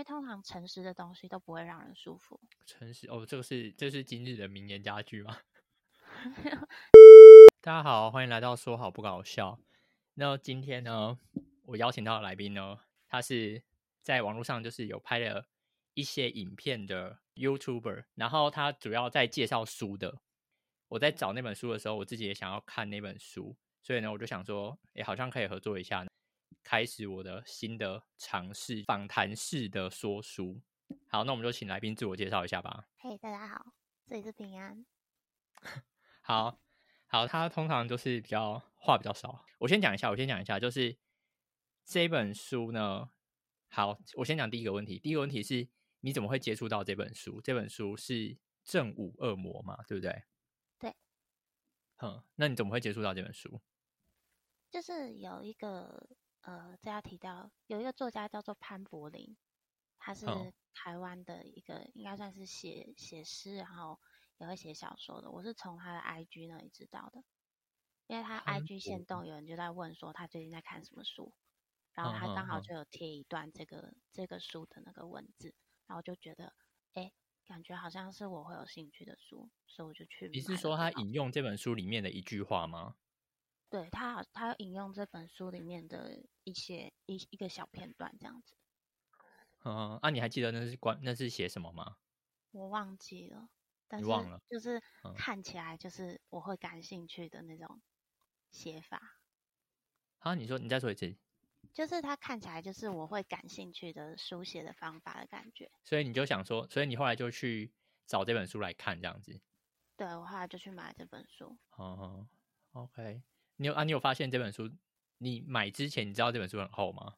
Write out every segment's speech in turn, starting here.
为通常诚实的东西都不会让人舒服。诚实哦，这个是这是今日的名言佳句吗？大家好，欢迎来到说好不搞笑。那今天呢，我邀请到的来宾呢，他是在网络上就是有拍了一些影片的 YouTuber，然后他主要在介绍书的。我在找那本书的时候，我自己也想要看那本书，所以呢，我就想说，哎，好像可以合作一下。开始我的新的尝试，访谈式的说书。好，那我们就请来宾自我介绍一下吧。嘿，大家好，这里是平安。好好，他通常就是比较话比较少。我先讲一下，我先讲一下，就是这本书呢。好，我先讲第一个问题。第一个问题是，你怎么会接触到这本书？这本书是《正午恶魔》嘛，对不对？对。哼，那你怎么会接触到这本书？就是有一个。呃，这要提到有一个作家叫做潘柏林，他是台湾的一个，应该算是写写诗，然后也会写小说的。我是从他的 IG 那里知道的，因为他 IG 限动有人就在问说他最近在看什么书，然后他刚好就有贴一段这个这个书的那个文字，然后就觉得，哎，感觉好像是我会有兴趣的书，所以我就去。你是说他引用这本书里面的一句话吗？对他好，他引用这本书里面的一些一一个小片段这样子。嗯，啊，你还记得那是关那是写什么吗？我忘记了，但是忘了，就是看起来就是我会感兴趣的那种写法。啊，你说你再说一次，就是他看起来就是我会感兴趣的书写的方法的感觉。所以你就想说，所以你后来就去找这本书来看这样子。对，我后来就去买这本书。哦，OK。你有啊？你有发现这本书？你买之前你知道这本书很厚吗？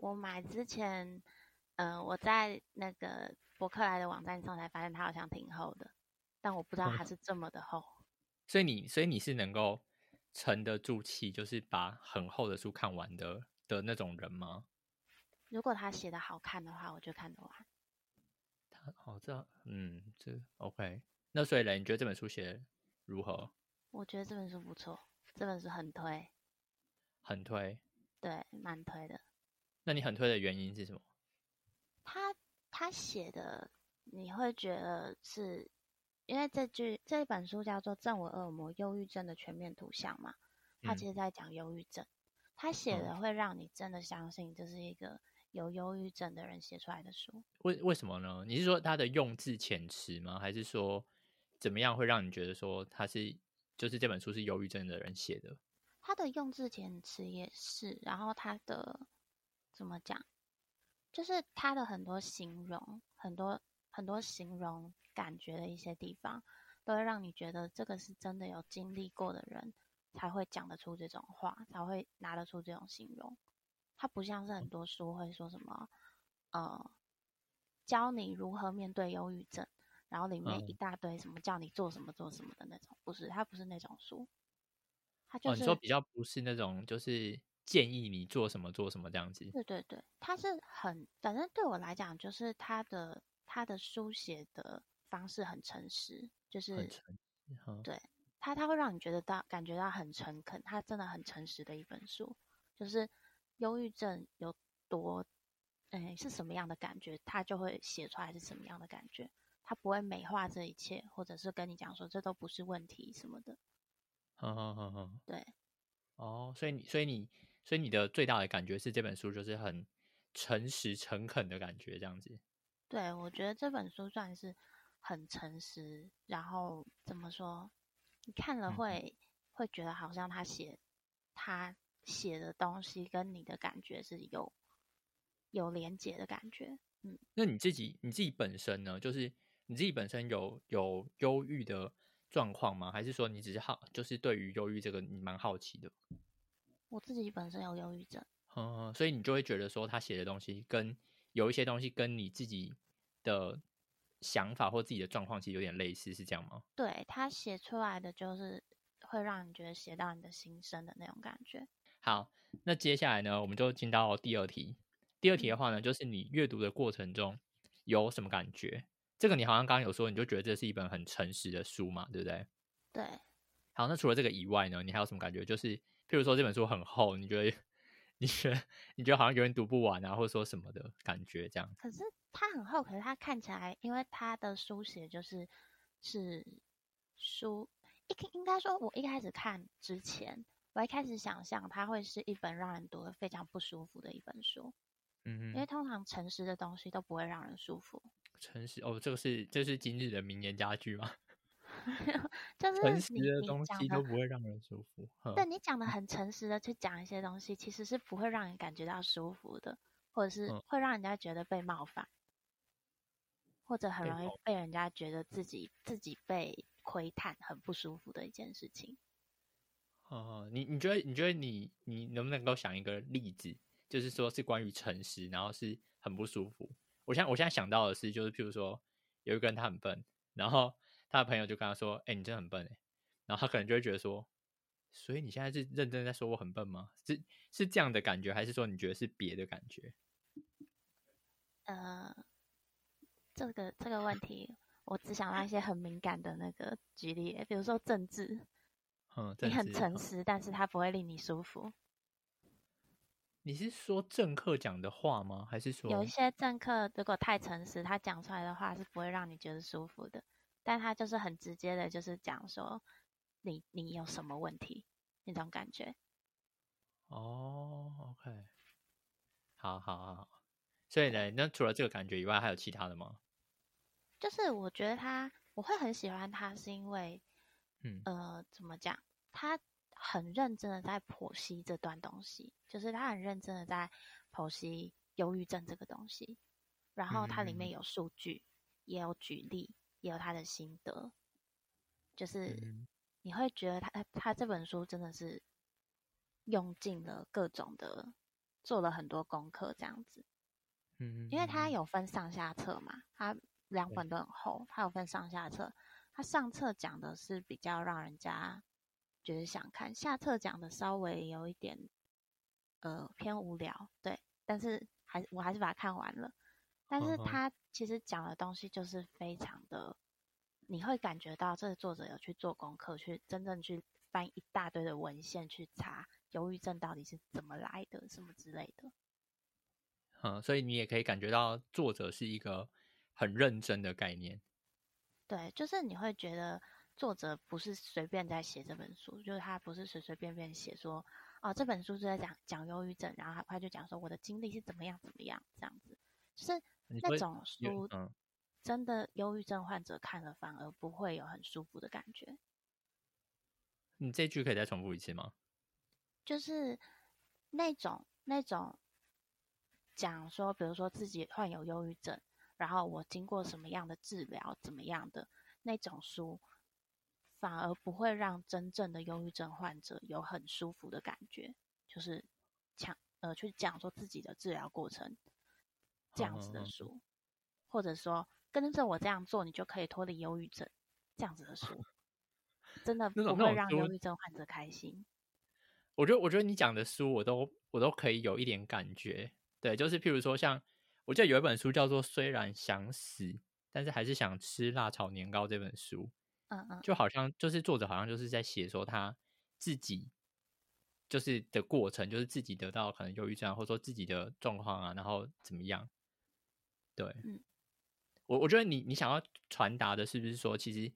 我买之前，嗯、呃，我在那个博客来的网站上才发现它好像挺厚的，但我不知道它是这么的厚。嗯、所以你，所以你是能够沉得住气，就是把很厚的书看完的的那种人吗？如果他写的好看的话，我就看得完。他哦，这嗯，这 OK。那所以呢，你觉得这本书写如何？我觉得这本书不错。这本书很推，很推，对，蛮推的。那你很推的原因是什么？他他写的，你会觉得是因为这句这本书叫做《正午恶魔：忧郁症的全面图像》嘛？他其实在讲忧郁症，他写的会让你真的相信这是一个有忧郁症的人写出来的书。为为什么呢？你是说他的用字遣词吗？还是说怎么样会让你觉得说他是？就是这本书是忧郁症的人写的，他的用字遣词也是，然后他的怎么讲，就是他的很多形容，很多很多形容感觉的一些地方，都会让你觉得这个是真的有经历过的人才会讲得出这种话，才会拿得出这种形容。他不像是很多书会说什么，呃，教你如何面对忧郁症。然后里面一大堆什么叫你做什么做什么的那种，不是，它不是那种书，它就是、哦、你说比较不是那种，就是建议你做什么做什么这样子。对对对，它是很，反正对我来讲，就是它的它的书写的方式很诚实，就是很诚实，对它它会让你觉得到感觉到很诚恳，它真的很诚实的一本书，就是忧郁症有多，哎是什么样的感觉，他就会写出来是什么样的感觉。他不会美化这一切，或者是跟你讲说这都不是问题什么的。呵呵呵呵，对。哦，所以你，所以你，所以你的最大的感觉是这本书就是很诚实、诚恳的感觉，这样子。对，我觉得这本书算是很诚实，然后怎么说？你看了会、嗯、会觉得好像他写他写的东西跟你的感觉是有有连结的感觉。嗯，那你自己你自己本身呢？就是。你自己本身有有忧郁的状况吗？还是说你只是好，就是对于忧郁这个你蛮好奇的？我自己本身有忧郁症，嗯，所以你就会觉得说他写的东西跟有一些东西跟你自己的想法或自己的状况其实有点类似，是这样吗？对，他写出来的就是会让你觉得写到你的心声的那种感觉。好，那接下来呢，我们就进到第二题。第二题的话呢，就是你阅读的过程中有什么感觉？这个你好像刚刚有说，你就觉得这是一本很诚实的书嘛，对不对？对。好，那除了这个以外呢，你还有什么感觉？就是譬如说这本书很厚，你觉得你觉得你觉得好像有点读不完啊，或者说什么的感觉这样？可是它很厚，可是它看起来，因为它的书写就是是书一应该说，我一开始看之前，我一开始想象它会是一本让人读得非常不舒服的一本书。嗯哼，因为通常诚实的东西都不会让人舒服。诚实哦，这个是这是今日的名言佳句吗？就是诚实的东西都不会让人舒服。对，你讲的很诚实的去讲一些东西，其实是不会让人感觉到舒服的，或者是会让人家觉得被冒犯，或者很容易被人家觉得自己自己被窥探，很不舒服的一件事情。哦，你你觉得你觉得你你能不能够想一个例子？就是说，是关于诚实，然后是很不舒服。我现在我现在想到的是，就是譬如说，有一个人他很笨，然后 他的朋友就跟他说：“哎、欸，你真的很笨哎。”然后他可能就会觉得说：“所以你现在是认真在说我很笨吗？是是这样的感觉，还是说你觉得是别的感觉？”呃，这个这个问题，我只想到一些很敏感的那个举例，比如说政治，嗯，你很诚实，嗯、但是他不会令你舒服。你是说政客讲的话吗？还是说有一些政客如果太诚实，他讲出来的话是不会让你觉得舒服的。但他就是很直接的，就是讲说你你有什么问题那种感觉。哦，OK，好好好。所以呢，那除了这个感觉以外，还有其他的吗？就是我觉得他我会很喜欢他，是因为，嗯呃，怎么讲他？很认真的在剖析这段东西，就是他很认真的在剖析忧郁症这个东西，然后它里面有数据，也有举例，也有他的心得，就是你会觉得他他这本书真的是用尽了各种的，做了很多功课这样子，嗯，因为他有分上下册嘛，他两本都很厚，他有分上下册，他上册讲的是比较让人家。觉得想看下册讲的稍微有一点，呃偏无聊，对，但是还我还是把它看完了。但是他其实讲的东西就是非常的，你会感觉到这个作者有去做功课，去真正去翻一大堆的文献去查忧郁症到底是怎么来的，什么之类的。嗯，所以你也可以感觉到作者是一个很认真的概念。对，就是你会觉得。作者不是随便在写这本书，就是他不是随随便便写说，哦，这本书是在讲讲忧郁症，然后他就讲说我的经历是怎么样怎么样这样子，就是那种书，真的忧郁症患者看了反而不会有很舒服的感觉。你这句可以再重复一次吗？就是那种那种讲说，比如说自己患有忧郁症，然后我经过什么样的治疗，怎么样的那种书。反而不会让真正的忧郁症患者有很舒服的感觉，就是讲呃去讲说自己的治疗过程这样子的书，或者说跟着我这样做，你就可以脱离忧郁症这样子的书，真的不会让忧郁症患者开心。我觉得，我觉得你讲的书，我都我都可以有一点感觉。对，就是譬如说，像我记得有一本书叫做《虽然想死，但是还是想吃辣炒年糕》这本书。嗯嗯，就好像就是作者好像就是在写说他自己就是的过程，就是自己得到可能忧郁症，或者说自己的状况啊，然后怎么样？对，嗯，我我觉得你你想要传达的是不是说，其实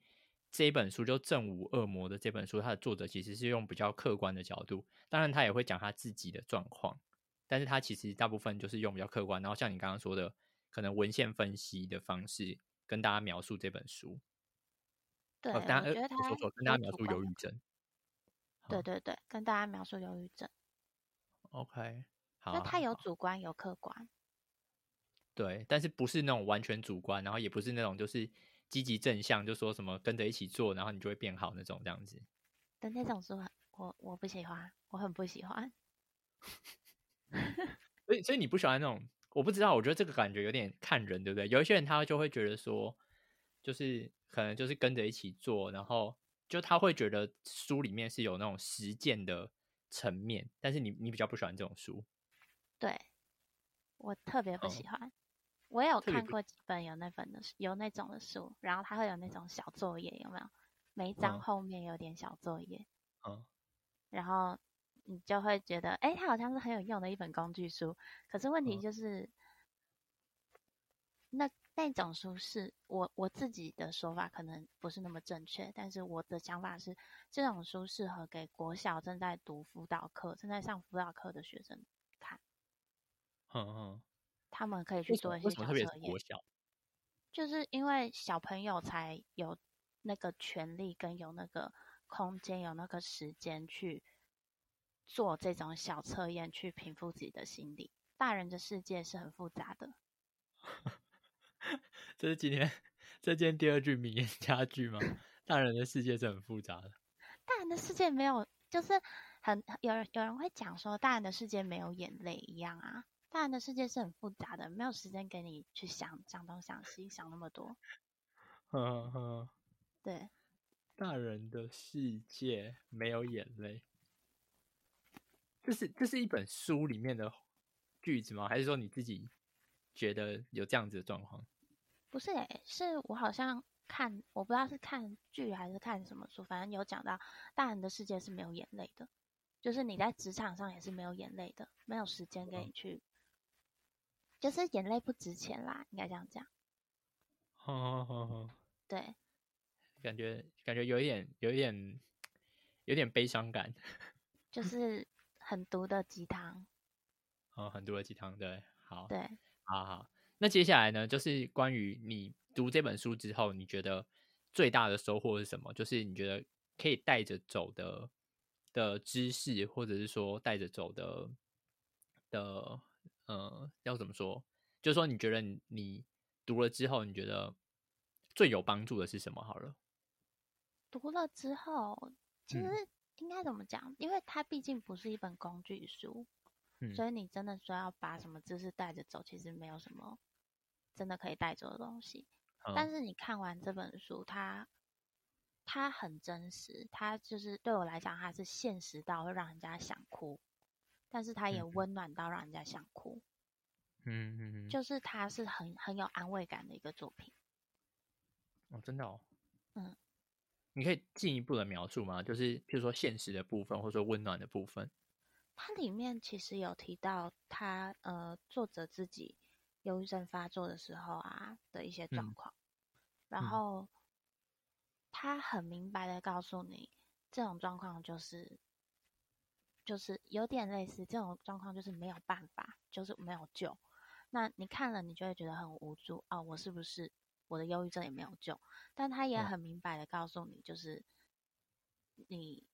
这一本书就《正午恶魔》的这本书，它的作者其实是用比较客观的角度，当然他也会讲他自己的状况，但是他其实大部分就是用比较客观，然后像你刚刚说的，可能文献分析的方式跟大家描述这本书。对，我觉得他跟大家描述忧郁症。对对对，跟大家描述忧郁症。OK，好。那他有主观有客观。对，但是不是那种完全主观，然后也不是那种就是积极正向，就说什么跟着一起做，然后你就会变好那种这样子。的那种书，我我不喜欢，我很不喜欢。所以所以你不喜欢那种？我不知道，我觉得这个感觉有点看人，对不对？有一些人他就会觉得说，就是。可能就是跟着一起做，然后就他会觉得书里面是有那种实践的层面，但是你你比较不喜欢这种书。对，我特别不喜欢。哦、我也有看过几本有那本的有那种的书，然后它会有那种小作业，有没有？每一章后面有点小作业。嗯。然后你就会觉得，哎，它好像是很有用的一本工具书。可是问题就是，嗯、那那种书是我我自己的说法可能不是那么正确，但是我的想法是，这种书适合给国小正在读辅导课、正在上辅导课的学生看。嗯嗯，他们可以去做一些小测验。就是因为小朋友才有那个权利跟有那个空间、有那个时间去做这种小测验，去平复自己的心理。大人的世界是很复杂的。这是今天 这今天第二句名言佳句吗？大人的世界是很复杂的。大人的世界没有，就是很有人有人会讲说，大人的世界没有眼泪一样啊。大人的世界是很复杂的，没有时间给你去想想东想西，想那么多。呵呵，对，大人的世界没有眼泪，这是这是一本书里面的句子吗？还是说你自己觉得有这样子的状况？不是诶、欸，是我好像看，我不知道是看剧还是看什么书，反正有讲到大人的世界是没有眼泪的，就是你在职场上也是没有眼泪的，没有时间给你去。就是眼泪不值钱啦，应该这样讲。好好好好，对，感觉感觉有一点有一点有点悲伤感，就是很毒的鸡汤。哦，很毒的鸡汤，对，好，对，好好。那接下来呢，就是关于你读这本书之后，你觉得最大的收获是什么？就是你觉得可以带着走的的知识，或者是说带着走的的。呃，要怎么说？就是说，你觉得你，你读了之后，你觉得最有帮助的是什么？好了，读了之后，其实应该怎么讲？嗯，因为它毕竟不是一本工具书，嗯，所以你真的说要把什么知识带着走，其实没有什么真的可以带走的东西。嗯，但是你看完这本书，它它很真实，它就是对我来讲，它是现实到会让人家想哭。但是它也温暖到让人家想哭，嗯嗯嗯，就是它是很很有安慰感的一个作品，哦，真的哦，嗯，你可以进一步的描述吗？就是譬如说现实的部分，或者说温暖的部分。它里面其实有提到他呃作者自己忧郁症发作的时候啊的一些状况，嗯、然后他很明白的告诉你，这种状况就是。就是有点类似这种状况，就是没有办法，就是没有救。那你看了，你就会觉得很无助哦。我是不是我的忧郁症也没有救？但他也很明白的告诉你，就是你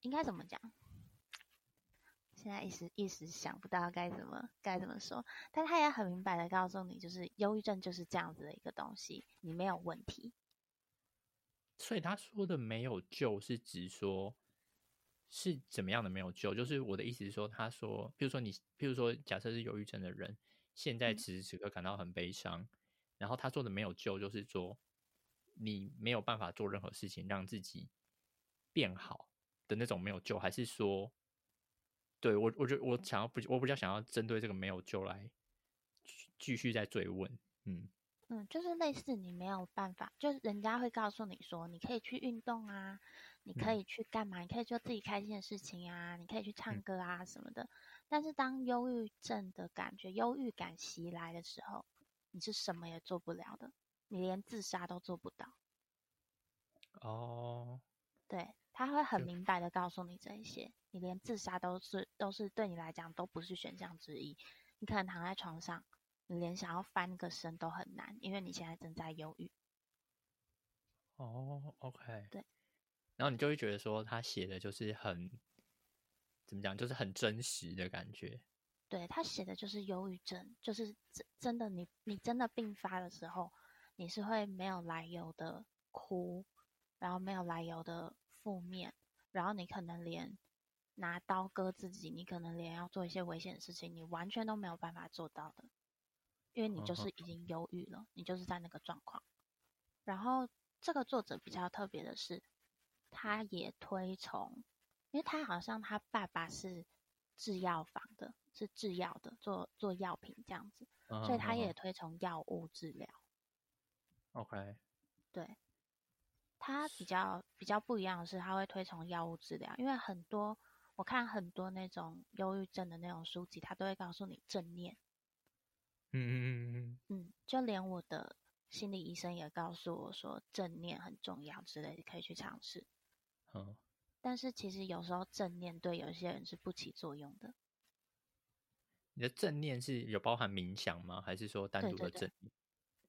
应该怎么讲？现在一时一时想不到该怎么该怎么说。但他也很明白的告诉你，就是忧郁症就是这样子的一个东西，你没有问题。所以他说的没有救，是指说。是怎么样的没有救？就是我的意思是说，他说，比如说你，比如说，假设是忧郁症的人，现在此时此刻感到很悲伤，嗯，然后他说的没有救，就是说你没有办法做任何事情让自己变好的那种没有救，还是说，对，我，我觉得我想要不，我比较想要针对这个没有救来继续再追问，嗯嗯，就是类似你没有办法，就是人家会告诉你说，你可以去运动啊。你可以去干嘛？你可以做自己开心的事情啊！你可以去唱歌啊什么的。但是当忧郁症的感觉、忧郁感袭来的时候，你是什么也做不了的，你连自杀都做不到。哦，对，他会很明白的告诉你这一些，你连自杀都是都是对你来讲都不是选项之一。你可能躺在床上，你连想要翻个身都很难，因为你现在正在忧郁。哦，OK，对。然后你就会觉得说，他写的就是很怎么讲，就是很真实的感觉。对，他写的就是忧郁症，就是真真的你，你你真的病发的时候，你是会没有来由的哭，然后没有来由的负面，然后你可能连拿刀割自己，你可能连要做一些危险的事情，你完全都没有办法做到的，因为你就是已经忧郁了，嗯、你就是在那个状况。然后这个作者比较特别的是。他也推崇，因为他好像他爸爸是制药房的，是制药的，做做药品这样子，uh. 所以他也推崇药物治疗。OK，对，他比较比较不一样的是，他会推崇药物治疗，因为很多我看很多那种忧郁症的那种书籍，他都会告诉你正念。嗯嗯嗯嗯嗯，就连我的心理医生也告诉我说，正念很重要之类的，可以去尝试。嗯，但是其实有时候正念对有些人是不起作用的。你的正念是有包含冥想吗？还是说单独的正念？对对对，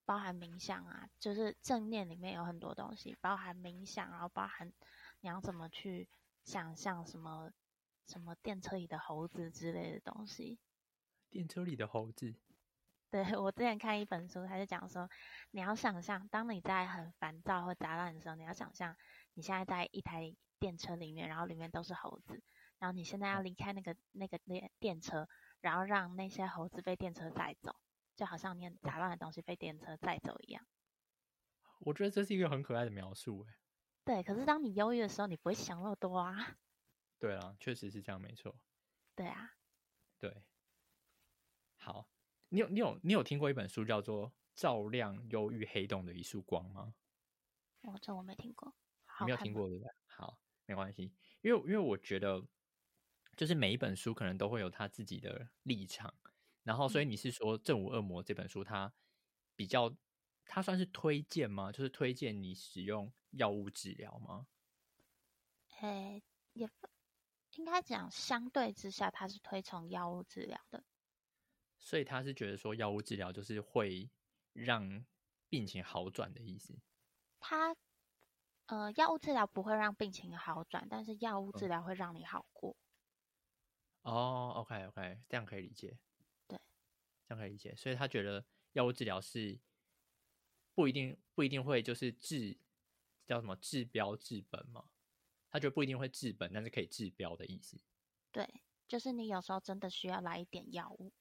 包含冥想啊，就是正念里面有很多东西，包含冥想，然后包含你要怎么去想象什么什么电车里的猴子之类的东西。电车里的猴子。对，我之前看一本书，他就讲说，你要想象，当你在很烦躁或杂乱的时候，你要想象你现在在一台电车里面，然后里面都是猴子，然后你现在要离开那个那个电电车，然后让那些猴子被电车载走，就好像你很杂乱的东西被电车载走一样。我觉得这是一个很可爱的描述，哎。对，可是当你忧郁的时候，你不会想那么多啊。对啊，确实是这样，没错。对啊。对。好。你有你有你有听过一本书叫做《照亮忧郁黑洞的一束光》吗？哦，这我没听过。没有听过对不对？好，没关系，因为因为我觉得，就是每一本书可能都会有他自己的立场，然后所以你是说《正午恶魔》这本书，它比较，它算是推荐吗？就是推荐你使用药物治疗吗？诶，也不应该讲，相对之下，他是推崇药物治疗的。所以他是觉得说，药物治疗就是会让病情好转的意思。他呃，药物治疗不会让病情好转，但是药物治疗会让你好过。嗯、哦，OK OK，这样可以理解。对，这样可以理解。所以他觉得药物治疗是不一定不一定会就是治叫什么治标治本嘛？他觉得不一定会治本，但是可以治标的意思。对，就是你有时候真的需要来一点药物。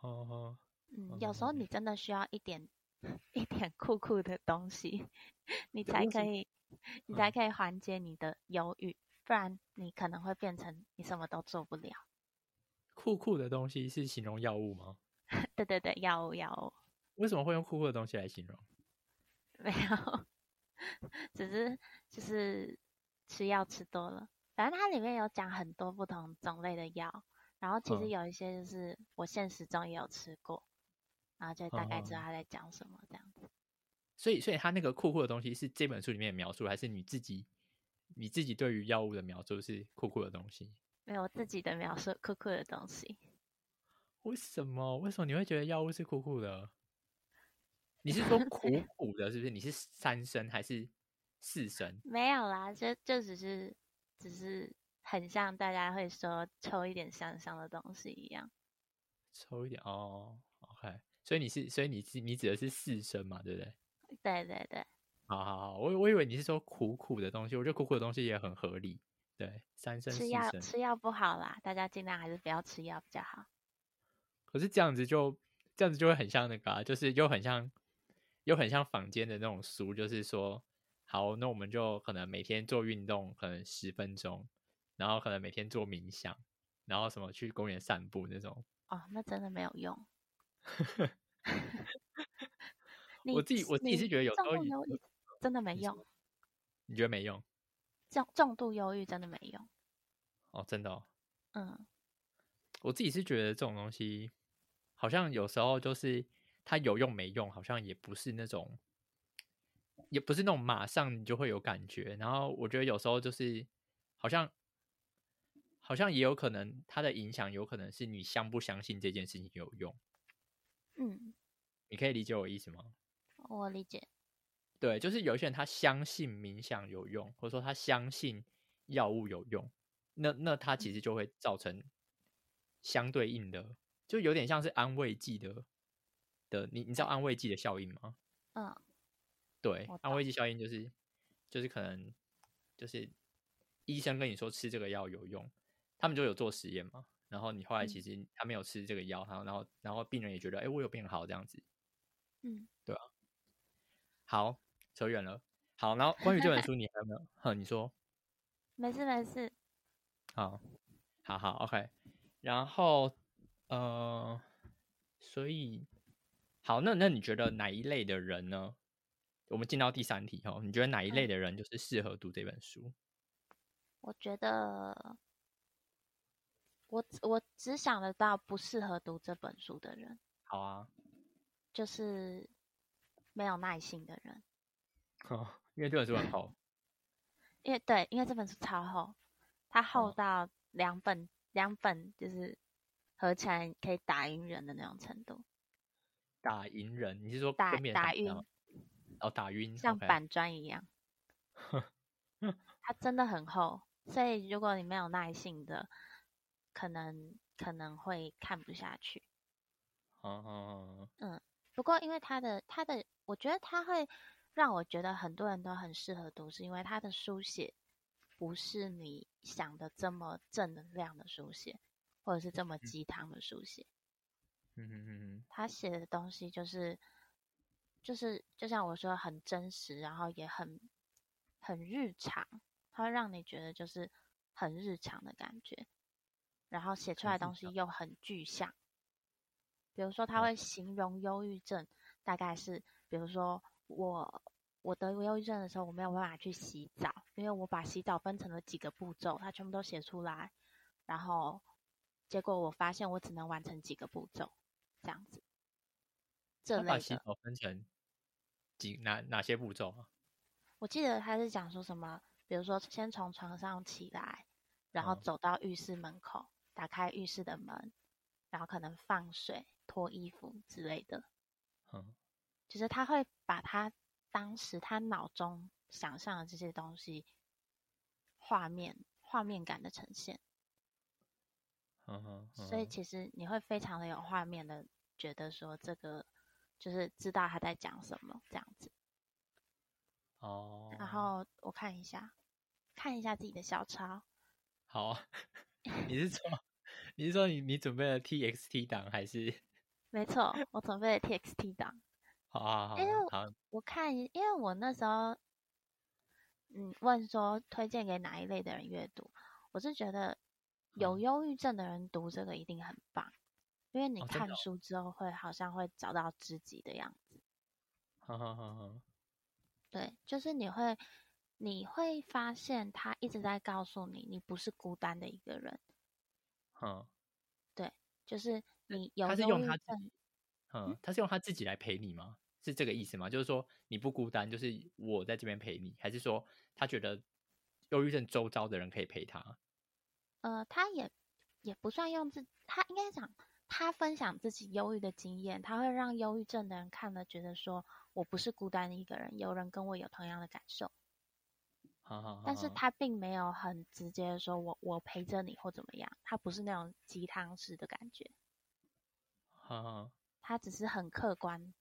哦哦，嗯，有时候你真的需要一点 一点酷酷的东西，你才可以，你才可以缓解你的忧郁，不然你可能会变成你什么都做不了。酷酷的东西是形容药物吗？对对对，药物药物。为什么会用酷酷的东西来形容？没有，只是就是吃药吃多了，反正它里面有讲很多不同种类的药。然后其实有一些就是我现实中也有吃过，嗯、然后就大概知道他在讲什么这样子。所以，所以他那个酷酷的东西是这本书里面的描述，还是你自己你自己对于药物的描述是酷酷的东西？没有，我自己的描述酷酷的东西。为什么？为什么你会觉得药物是酷酷的？你是说苦苦的，是不是？你是三生还是四声？没有啦，就就只是只是。很像大家会说抽一点香香的东西一样，抽一点哦，OK，所以你是，所以你是你指的是四声嘛，对不对？对对对，好好好，我我以为你是说苦苦的东西，我觉得苦苦的东西也很合理，对，三生。吃药吃药不好啦，大家尽量还是不要吃药比较好。可是这样子就这样子就会很像那个啊，就是又很像又很像坊间的那种书，就是说，好，那我们就可能每天做运动，可能十分钟。然后可能每天做冥想，然后什么去公园散步那种。哦，那真的没有用。我自己我自己是觉得有时候真的没用。你，你觉得没用？重重度忧郁真的没用。哦，真的哦。嗯。我自己是觉得这种东西，好像有时候就是它有用没用，好像也不是那种，也不是那种马上你就会有感觉。然后我觉得有时候就是好像。好像也有可能，它的影响有可能是你相不相信这件事情有用。嗯，你可以理解我意思吗？我理解。对，就是有些人他相信冥想有用，或者说他相信药物有用，那那他其实就会造成相对应的，就有点像是安慰剂的的。你你知道安慰剂的效应吗？嗯，对，安慰剂效应就是就是可能就是医生跟你说吃这个药有用。他们就有做实验嘛，然后你后来其实他没有吃这个药，然后然后然后病人也觉得，哎，我有变好这样子，嗯，对啊。好，扯远了。好，然后关于这本书，你还有没有？哼，你说。没事没事。好，好好，OK。然后，呃，所以，好，那那你觉得哪一类的人呢？我们进到第三题哦，你觉得哪一类的人就是适合读这本书？我觉得。我我只想得到不适合读这本书的人。好啊，就是没有耐心的人。哦，因为这本书很厚。因为对，因为这本书超厚，它厚到两本、哦、两本就是合起来可以打赢人的那种程度。打赢人？你是说打打晕？哦，打晕，像板砖一样。它真的很厚，所以如果你没有耐性的，可能可能会看不下去。嗯，不过因为它的它的，我觉得它会让我觉得很多人都很适合读，是因为它的书写不是你想的这么正能量的书写，或者是这么鸡汤的书写。嗯嗯嗯。他写的东西就是就是就像我说很真实，然后也很很日常，它会让你觉得就是很日常的感觉，然后写出来的东西又很具象。比如说，他会形容忧郁症，大概是比如说我我得忧郁症的时候，我没有办法去洗澡，因为我把洗澡分成了几个步骤，他全部都写出来，然后结果我发现我只能完成几个步骤，这样子。这类的。把洗澡分成几哪哪些步骤啊？我记得他是讲说什么，比如说先从床上起来，然后走到浴室门口，嗯、打开浴室的门，然后可能放水。脱衣服之类的，嗯，就是他会把他当时他脑中想象的这些东西，画面画面感的呈现，嗯哼，所以其实你会非常的有画面的，觉得说这个就是知道他在讲什么这样子，哦，然后我看一下，看一下自己的小抄，好，你是说你是说你你准备了 TXT 档还是？没错，我准备了 TXT 档。好好好，因为我，我看，因为我那时候，嗯，问说推荐给哪一类的人阅读，我是觉得有忧郁症的人读这个一定很棒，嗯、因为你看书之后会好像会找到知己的样子。好好好好，对，就是你会，你会发现他一直在告诉你，你不是孤单的一个人。嗯，对，就是。你有他是用他自己，嗯，他是用他自己来陪你吗？是这个意思吗？就是说你不孤单，就是我在这边陪你，还是说他觉得忧郁症周遭的人可以陪他？呃，他也也不算用自，他应该讲他分享自己忧郁的经验，他会让忧郁症的人看了觉得说我不是孤单的一个人，有人跟我有同样的感受。好好好，但是他并没有很直接的说我我陪着你或怎么样，他不是那种鸡汤式的感觉。Uh-huh. 他只是很客观、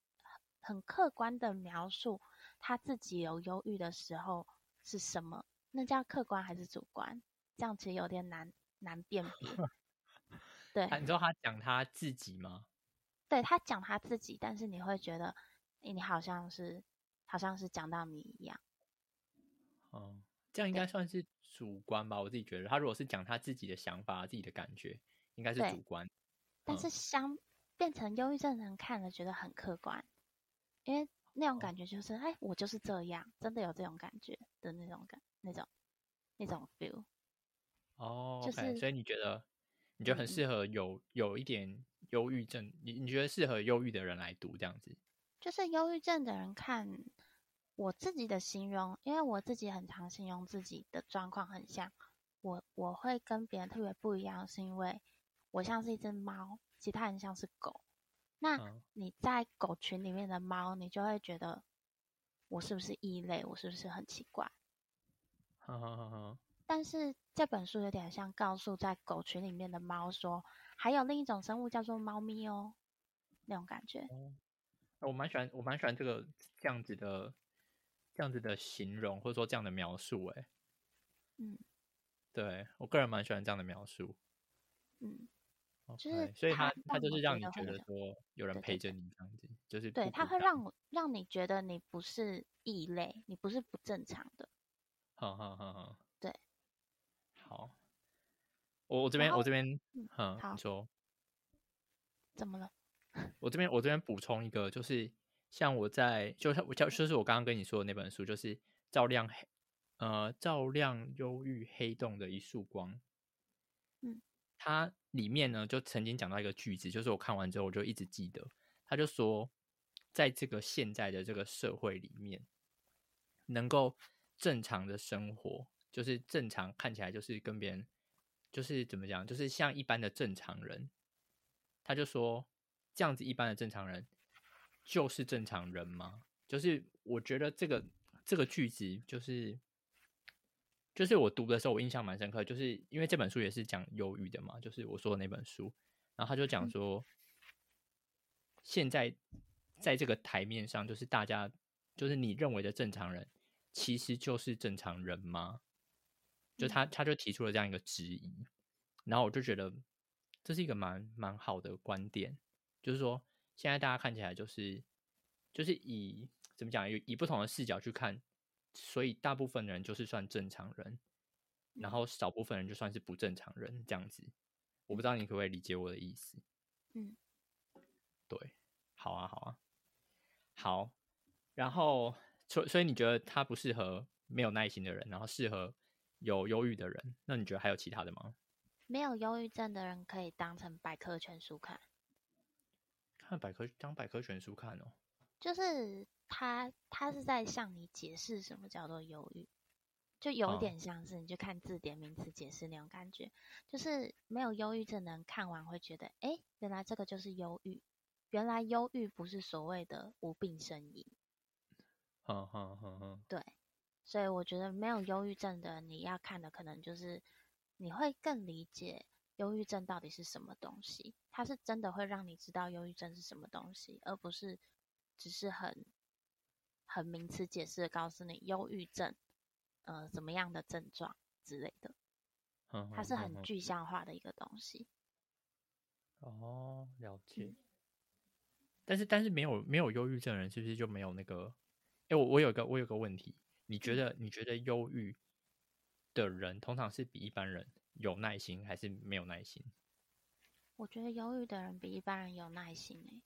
很客观的描述他自己有忧郁的时候是什么，那叫客观还是主观？这样其实有点难难辨别。对，你知道他讲他自己吗？对，他讲他自己，但是你会觉得，你好像是好像是讲到你一样。哦、uh，这样应该算是主观吧？我自己觉得，他如果是讲他自己的想法、自己的感觉，应该是主观。但是相。Uh. 变成忧郁症的人看了觉得很客观，因为那种感觉就是，哎、哦，我就是这样，真的有这种感觉的那种感，那种那种 feel。哦，就是，okay, 所以你觉得，你觉得很适合有、嗯、有一点忧郁症，你你觉得适合忧郁的人来读这样子？就是忧郁症的人看我自己的形容，因为我自己很常形容自己的状况很像，我我会跟别人特别不一样，是因为我像是一只猫。其他人像是狗，那你在狗群里面的猫，你就会觉得我是不是异类？我是不是很奇怪？好好好好。但是这本书有点像告诉在狗群里面的猫说，还有另一种生物叫做猫咪哦，那种感觉。我蛮喜欢，我蛮喜欢这个这样子的这样子的形容，或者说这样的描述。哎，嗯，对，我个人蛮喜欢这样的描述。嗯。就是，所以他他就是让你觉得说有人陪着你这样子，就是对，他会让让你觉得你不是异类，你不是不正常的。好好好好，对，好，我我这边我这边嗯，好，你说怎么了？我这边我这边补充一个，就是像我在就是我叫就是我刚刚跟你说的那本书，就是照亮黑呃照亮忧郁黑洞的一束光。嗯。它里面呢就曾经讲到一个句子，就是我看完之后我就一直记得，他就说，在这个现在的这个社会里面，能够正常的生活，就是正常看起来就是跟别人，就是怎么讲，就是像一般的正常人，他就说，这样子一般的正常人就是正常人吗？就是我觉得这个这个句子就是。就是我读的时候，我印象蛮深刻，就是因为这本书也是讲忧郁的嘛，就是我说的那本书，然后他就讲说，现在在这个台面上，就是大家，就是你认为的正常人，其实就是正常人吗？就他他就提出了这样一个质疑，然后我就觉得这是一个蛮蛮好的观点，就是说现在大家看起来就是就是以怎么讲，以以不同的视角去看。所以大部分人就是算正常人，然后少部分人就算是不正常人这样子。我不知道你可不可以理解我的意思？嗯，对，好啊，好啊，好。然后，所所以你觉得他不适合没有耐心的人，然后适合有忧郁的人？那你觉得还有其他的吗？没有忧郁症的人可以当成百科全书看，看百科当百科全书看哦。就是他，他是在向你解释什么叫做忧郁，就有点像是你就看字典名词解释那种感觉。就是没有忧郁症的人看完会觉得，哎，原来这个就是忧郁，原来忧郁不是所谓的无病呻吟。嗯嗯嗯嗯，对，所以我觉得没有忧郁症的你要看的可能就是你会更理解忧郁症到底是什么东西，它是真的会让你知道忧郁症是什么东西，而不是。只是很很名词解释的告诉你忧郁症，呃，怎么样的症状之类的，它是很具象化的一个东西。哦，了解。嗯、但是，但是没有没有忧郁症的人，是不是就没有那个？哎，我我有个我有个问题，你觉得你觉得忧郁的人通常是比一般人有耐心，还是没有耐心？我觉得忧郁的人比一般人有耐心诶、欸。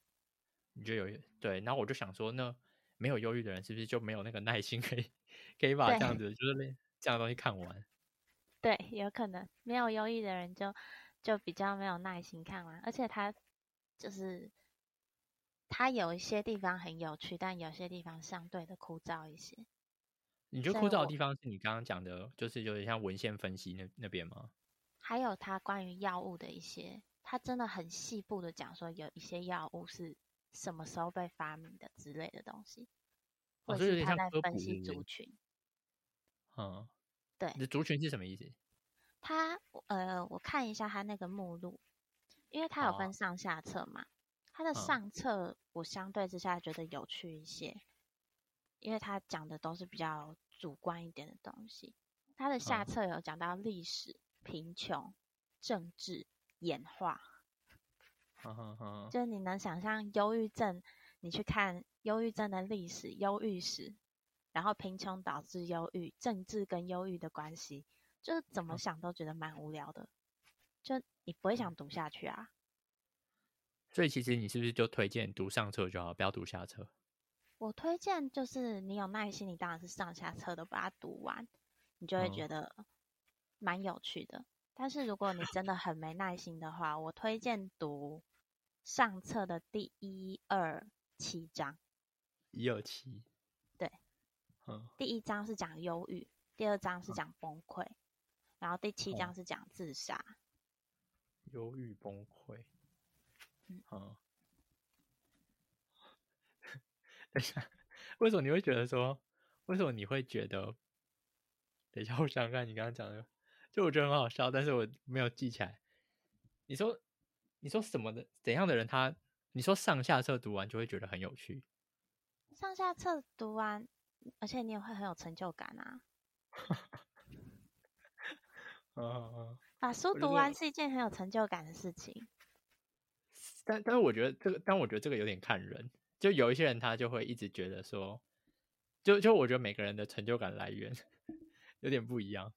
你就有对，然后我就想说，那没有忧郁的人是不是就没有那个耐心，可以可以把这样子就是那这样的东西看完？对，有可能没有忧郁的人就就比较没有耐心看完，而且他就是他有一些地方很有趣，但有些地方相对的枯燥一些。你觉得枯燥的地方是你刚刚讲的，就是有点像文献分析那那边吗？还有他关于药物的一些，他真的很细部的讲说，有一些药物是。什么时候被发明的之类的东西，或者是他在分析族群。嗯，对，你的族群是什么意思？他呃，我看一下他那个目录，因为他有分上下册嘛。他的上册我相对之下觉得有趣一些，因为他讲的都是比较主观一点的东西。他的下册有讲到历史、贫穷、政治、演化。就是你能想象忧郁症，你去看忧郁症的历史、忧郁史，然后贫穷导致忧郁，政治跟忧郁的关系，就是怎么想都觉得蛮无聊的，就你不会想读下去啊。所以其实你是不是就推荐读上册就好，不要读下册？我推荐就是你有耐心，你当然是上下册都把它读完，你就会觉得蛮有趣的。但是如果你真的很没耐心的话，我推荐读。上册的第一二七章，一二七，对，嗯，第一章是讲忧郁，第二章是讲崩溃，嗯、然后第七章是讲自杀。忧郁崩溃，嗯，嗯等一下，为什么你会觉得说？为什么你会觉得？等一下，我想看你刚刚讲的，就我觉得很好笑，但是我没有记起来。你说。你说什么的？怎样的人他？你说上下册读完就会觉得很有趣。上下册读完，而且你也会很有成就感啊！把书读完是一件很有成就感的事情。但但是我觉得这个，但我觉得这个有点看人。就有一些人他就会一直觉得说，就就我觉得每个人的成就感来源 有点不一样。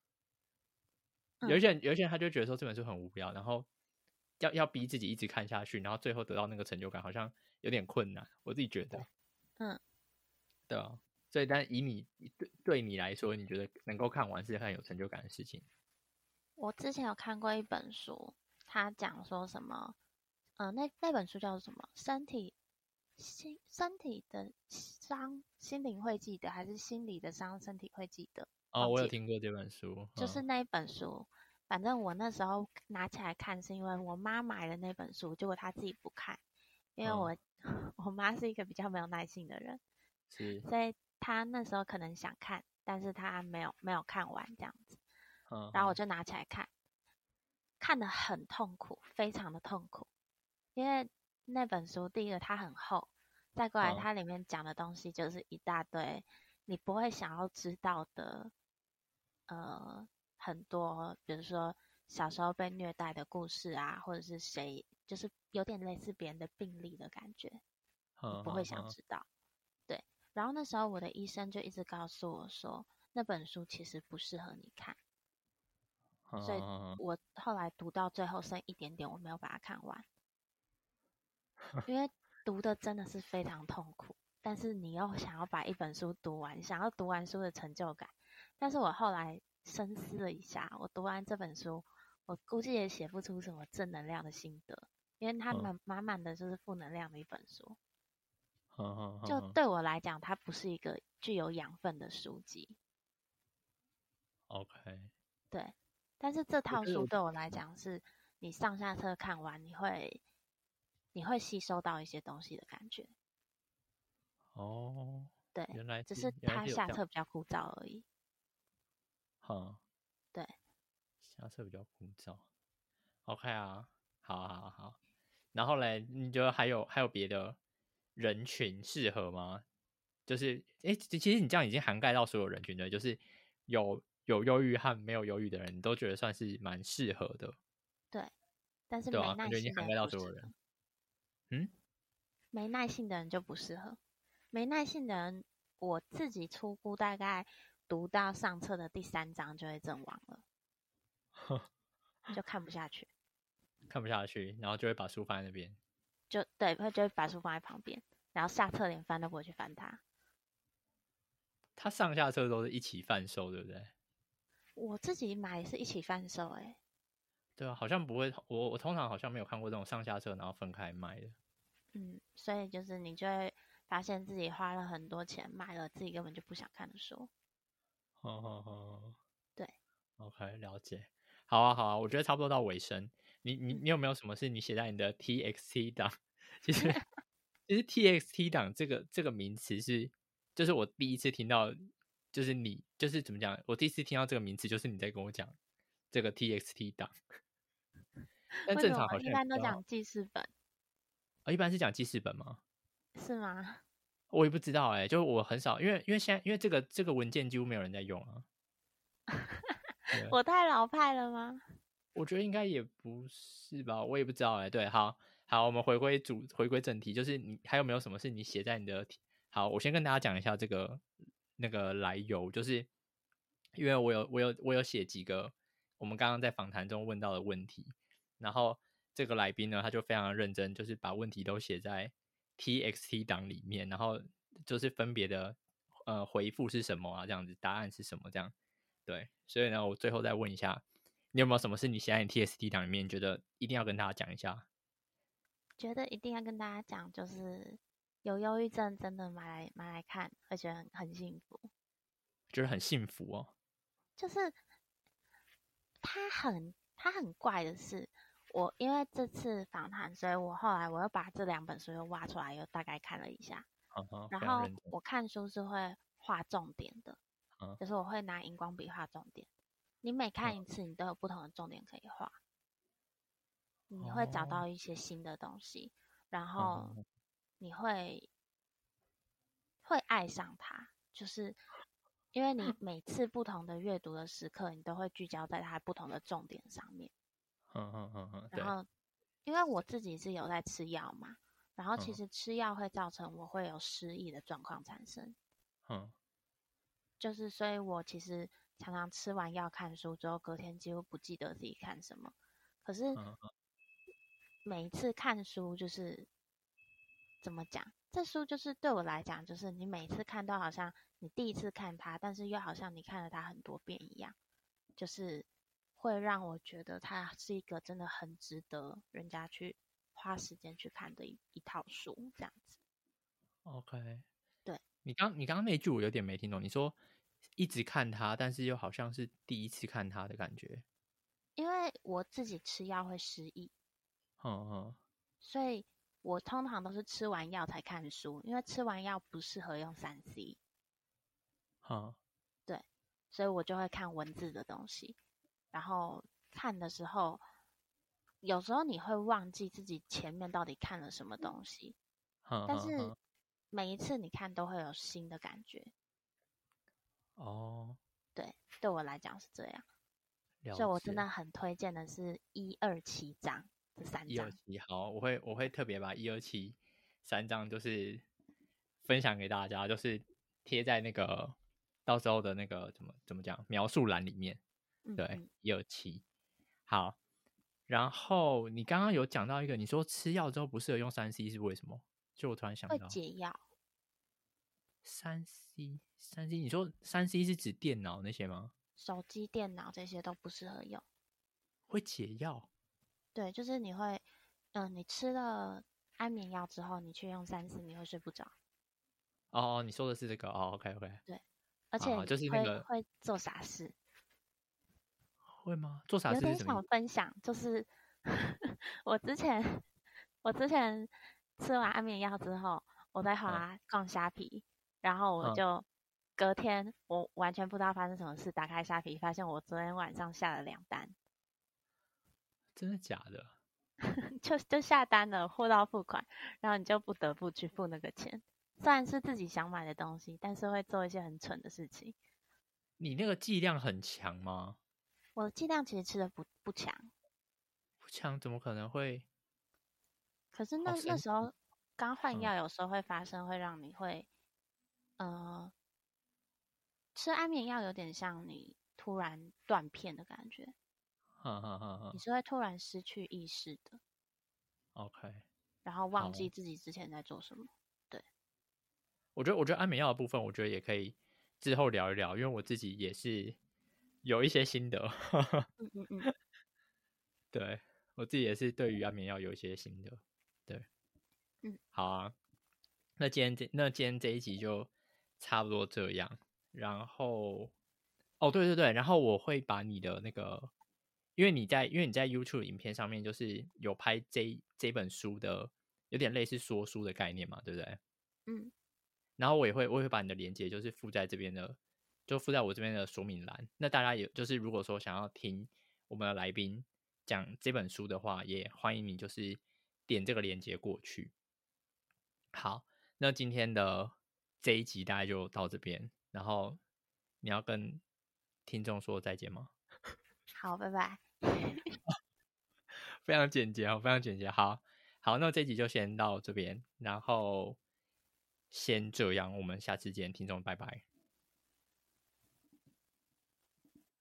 有一些人，有一些人他就觉得说这本书很无聊，然后。要要逼自己一直看下去，然后最后得到那个成就感，好像有点困难。我自己觉得，嗯，对啊。所以，但以你对对你来说，你觉得能够看完是很有成就感的事情。我之前有看过一本书，他讲说什么，嗯、呃，那那本书叫做什么？身体心身体的伤，心灵会记得，还是心理的伤，身体会记得？哦，我有听过这本书，就是那一本书。嗯、反正我那时候拿起来看，是因为我妈买了那本书，结果她自己不看，因为我、嗯、我妈是一个比较没有耐性的人，是，所以她那时候可能想看，但是她没有没有看完这样子。嗯，然后我就拿起来看，看得很痛苦，非常的痛苦，因为那本书第一个它很厚，再过来它里面讲的东西就是一大堆你不会想要知道的。呃，很多，比如说小时候被虐待的故事啊，或者是谁，就是有点类似别人的病例的感觉，你不会想知道。对，然后那时候我的医生就一直告诉我说，那本书其实不适合你看，所以我后来读到最后剩一点点，我没有把它看完，因为读的真的是非常痛苦，但是你又想要把一本书读完，想要读完书的成就感。但是我后来深思了一下，我读完这本书，我估计也写不出什么正能量的心得，因为它满满满的就是负能量的一本书。就对我来讲，它不是一个具有养分的书籍。OK。对，但是这套书对我来讲，是你上下册看完，你会你会吸收到一些东西的感觉。哦。对，原来只是它下册比较枯燥而已。嗯，对，下册比较枯燥。OK 啊，好好好。然后嘞，你觉得还有还有别的人群适合吗？就是，哎，其实你这样已经涵盖到所有人群了，就是有有忧郁和没有忧郁的人，你都觉得算是蛮适合的。对，但是没耐性的人，已经涵盖到所有人。嗯，没耐性的人就不适合。没耐性的人，我自己初估大概。读到上册的第三章就会阵亡了，就看不下去，看不下去，然后就会把书放在那边，就对，会就会把书放在旁边，然后下册连翻都不会去翻它。他上下册都是一起贩售，对不对？我自己买是一起贩售，哎，对啊，好像不会，我我通常好像没有看过这种上下册然后分开卖的。嗯，所以就是你就会发现自己花了很多钱买了自己根本就不想看的书。好好好，对，OK，了解。好啊，好啊，我觉得差不多到尾声。你你你有没有什么是你写在你的 TXT 档？其实其实 TXT 档这个这个名词是，就是我第一次听到，就是你就是怎么讲？我第一次听到这个名词，就是你在跟我讲这个 TXT 档。但正常好像一般都讲记事本。啊，一般是讲记事本吗？是吗？我也不知道哎、欸，就我很少，因为因为现在因为这个这个文件几乎没有人在用啊。我太老派了吗？我觉得应该也不是吧，我也不知道哎、欸。对，好好，我们回归主回归正题，就是你还有没有什么是你写在你的？好，我先跟大家讲一下这个那个来由，就是因为我有我有我有写几个我们刚刚在访谈中问到的问题，然后这个来宾呢，他就非常认真，就是把问题都写在。TXT 档里面，然后就是分别的呃回复是什么啊？这样子答案是什么？这样对，所以呢，我最后再问一下，你有没有什么是你写在你 TXT 档里面，觉得一定要跟大家讲一下？觉得一定要跟大家讲，就是有忧郁症真的买来买来看，会觉得很很幸福，就是很幸福哦。就是他很他很怪的是。我因为这次访谈，所以我后来我又把这两本书又挖出来，又大概看了一下。Uh -huh, 然后我看书是会画重点的，uh -huh. 就是我会拿荧光笔画重点。你每看一次，你都有不同的重点可以画，uh. 你会找到一些新的东西，然后你会会爱上它，就是因为你 每次不同的阅读的时刻，你都会聚焦在它不同的重点上面。嗯嗯嗯嗯，然后，因为我自己是有在吃药嘛，然后其实吃药会造成我会有失忆的状况产生。嗯，就是所以，我其实常常吃完药看书之后，隔天几乎不记得自己看什么。可是每一次看书，就是怎么讲？这书就是对我来讲，就是你每次看都好像你第一次看它，但是又好像你看了它很多遍一样，就是。会让我觉得它是一个真的很值得人家去花时间去看的一一套书，这样子。OK，对，你刚你刚刚那句我有点没听懂，你说一直看它，但是又好像是第一次看它的感觉。因为我自己吃药会失忆，嗯嗯，所以我通常都是吃完药才看书，因为吃完药不适合用三 C。嗯，对，所以我就会看文字的东西。然后看的时候，有时候你会忘记自己前面到底看了什么东西，但是每一次你看都会有新的感觉。哦，对，对我来讲是这样，所以我真的很推荐的是一二七章这三章。一二七，好，我会我会特别把一二七三章就是分享给大家，就是贴在那个到时候的那个怎么怎么讲描述栏里面。对，一二七，好。然后你刚刚有讲到一个，你说吃药之后不适合用三 C 是为什么？就我突然想到，会解药。三 C，三 C，你说三 C 是指电脑那些吗？手机、电脑这些都不适合用。会解药？对，就是你会，嗯、呃，你吃了安眠药之后，你去用三 C，你会睡不着。哦，你说的是这个哦，OK OK。对，而且会就是那个会做傻事。会吗？做啥事？有点想分享，就是 我之前我之前吃完安眠药之后，我在滑逛虾皮，嗯，然后我就隔天我完全不知道发生什么事，打开虾皮发现我昨天晚上下了两单，真的假的？就就下单了，货到付款，然后你就不得不去付那个钱，虽然是自己想买的东西，但是会做一些很蠢的事情。你那个剂量很强吗？我的剂量其实吃的不不强，不强怎么可能会？可是那那时候刚换药，有时候会发生，会让你会，嗯、呃，吃安眠药有点像你突然断片的感觉，哈哈哈，你是会突然失去意识的，OK，然后忘记自己之前在做什么。对，我觉得我觉得安眠药的部分，我觉得也可以之后聊一聊，因为我自己也是。有一些心得，嗯嗯嗯，对我自己也是对于安眠药有一些心得，对，嗯，好啊，那今天这那今天这一集就差不多这样，然后，哦对对对，然后我会把你的那个，因为你在因为你在 YouTube 影片上面就是有拍这这本书的，有点类似说书的概念嘛，对不对？嗯，然后我也会我也会把你的链接就是附在这边的。就附在我这边的说明栏。那大家也就是如果说想要听我们的来宾讲这本书的话，也欢迎你就是点这个链接过去。好，那今天的这一集大概就到这边。然后你要跟听众说再见吗？好，拜拜。非常简洁哦，非常简洁。好，好，那这一集就先到这边，然后先这样，我们下次见，听众，拜拜。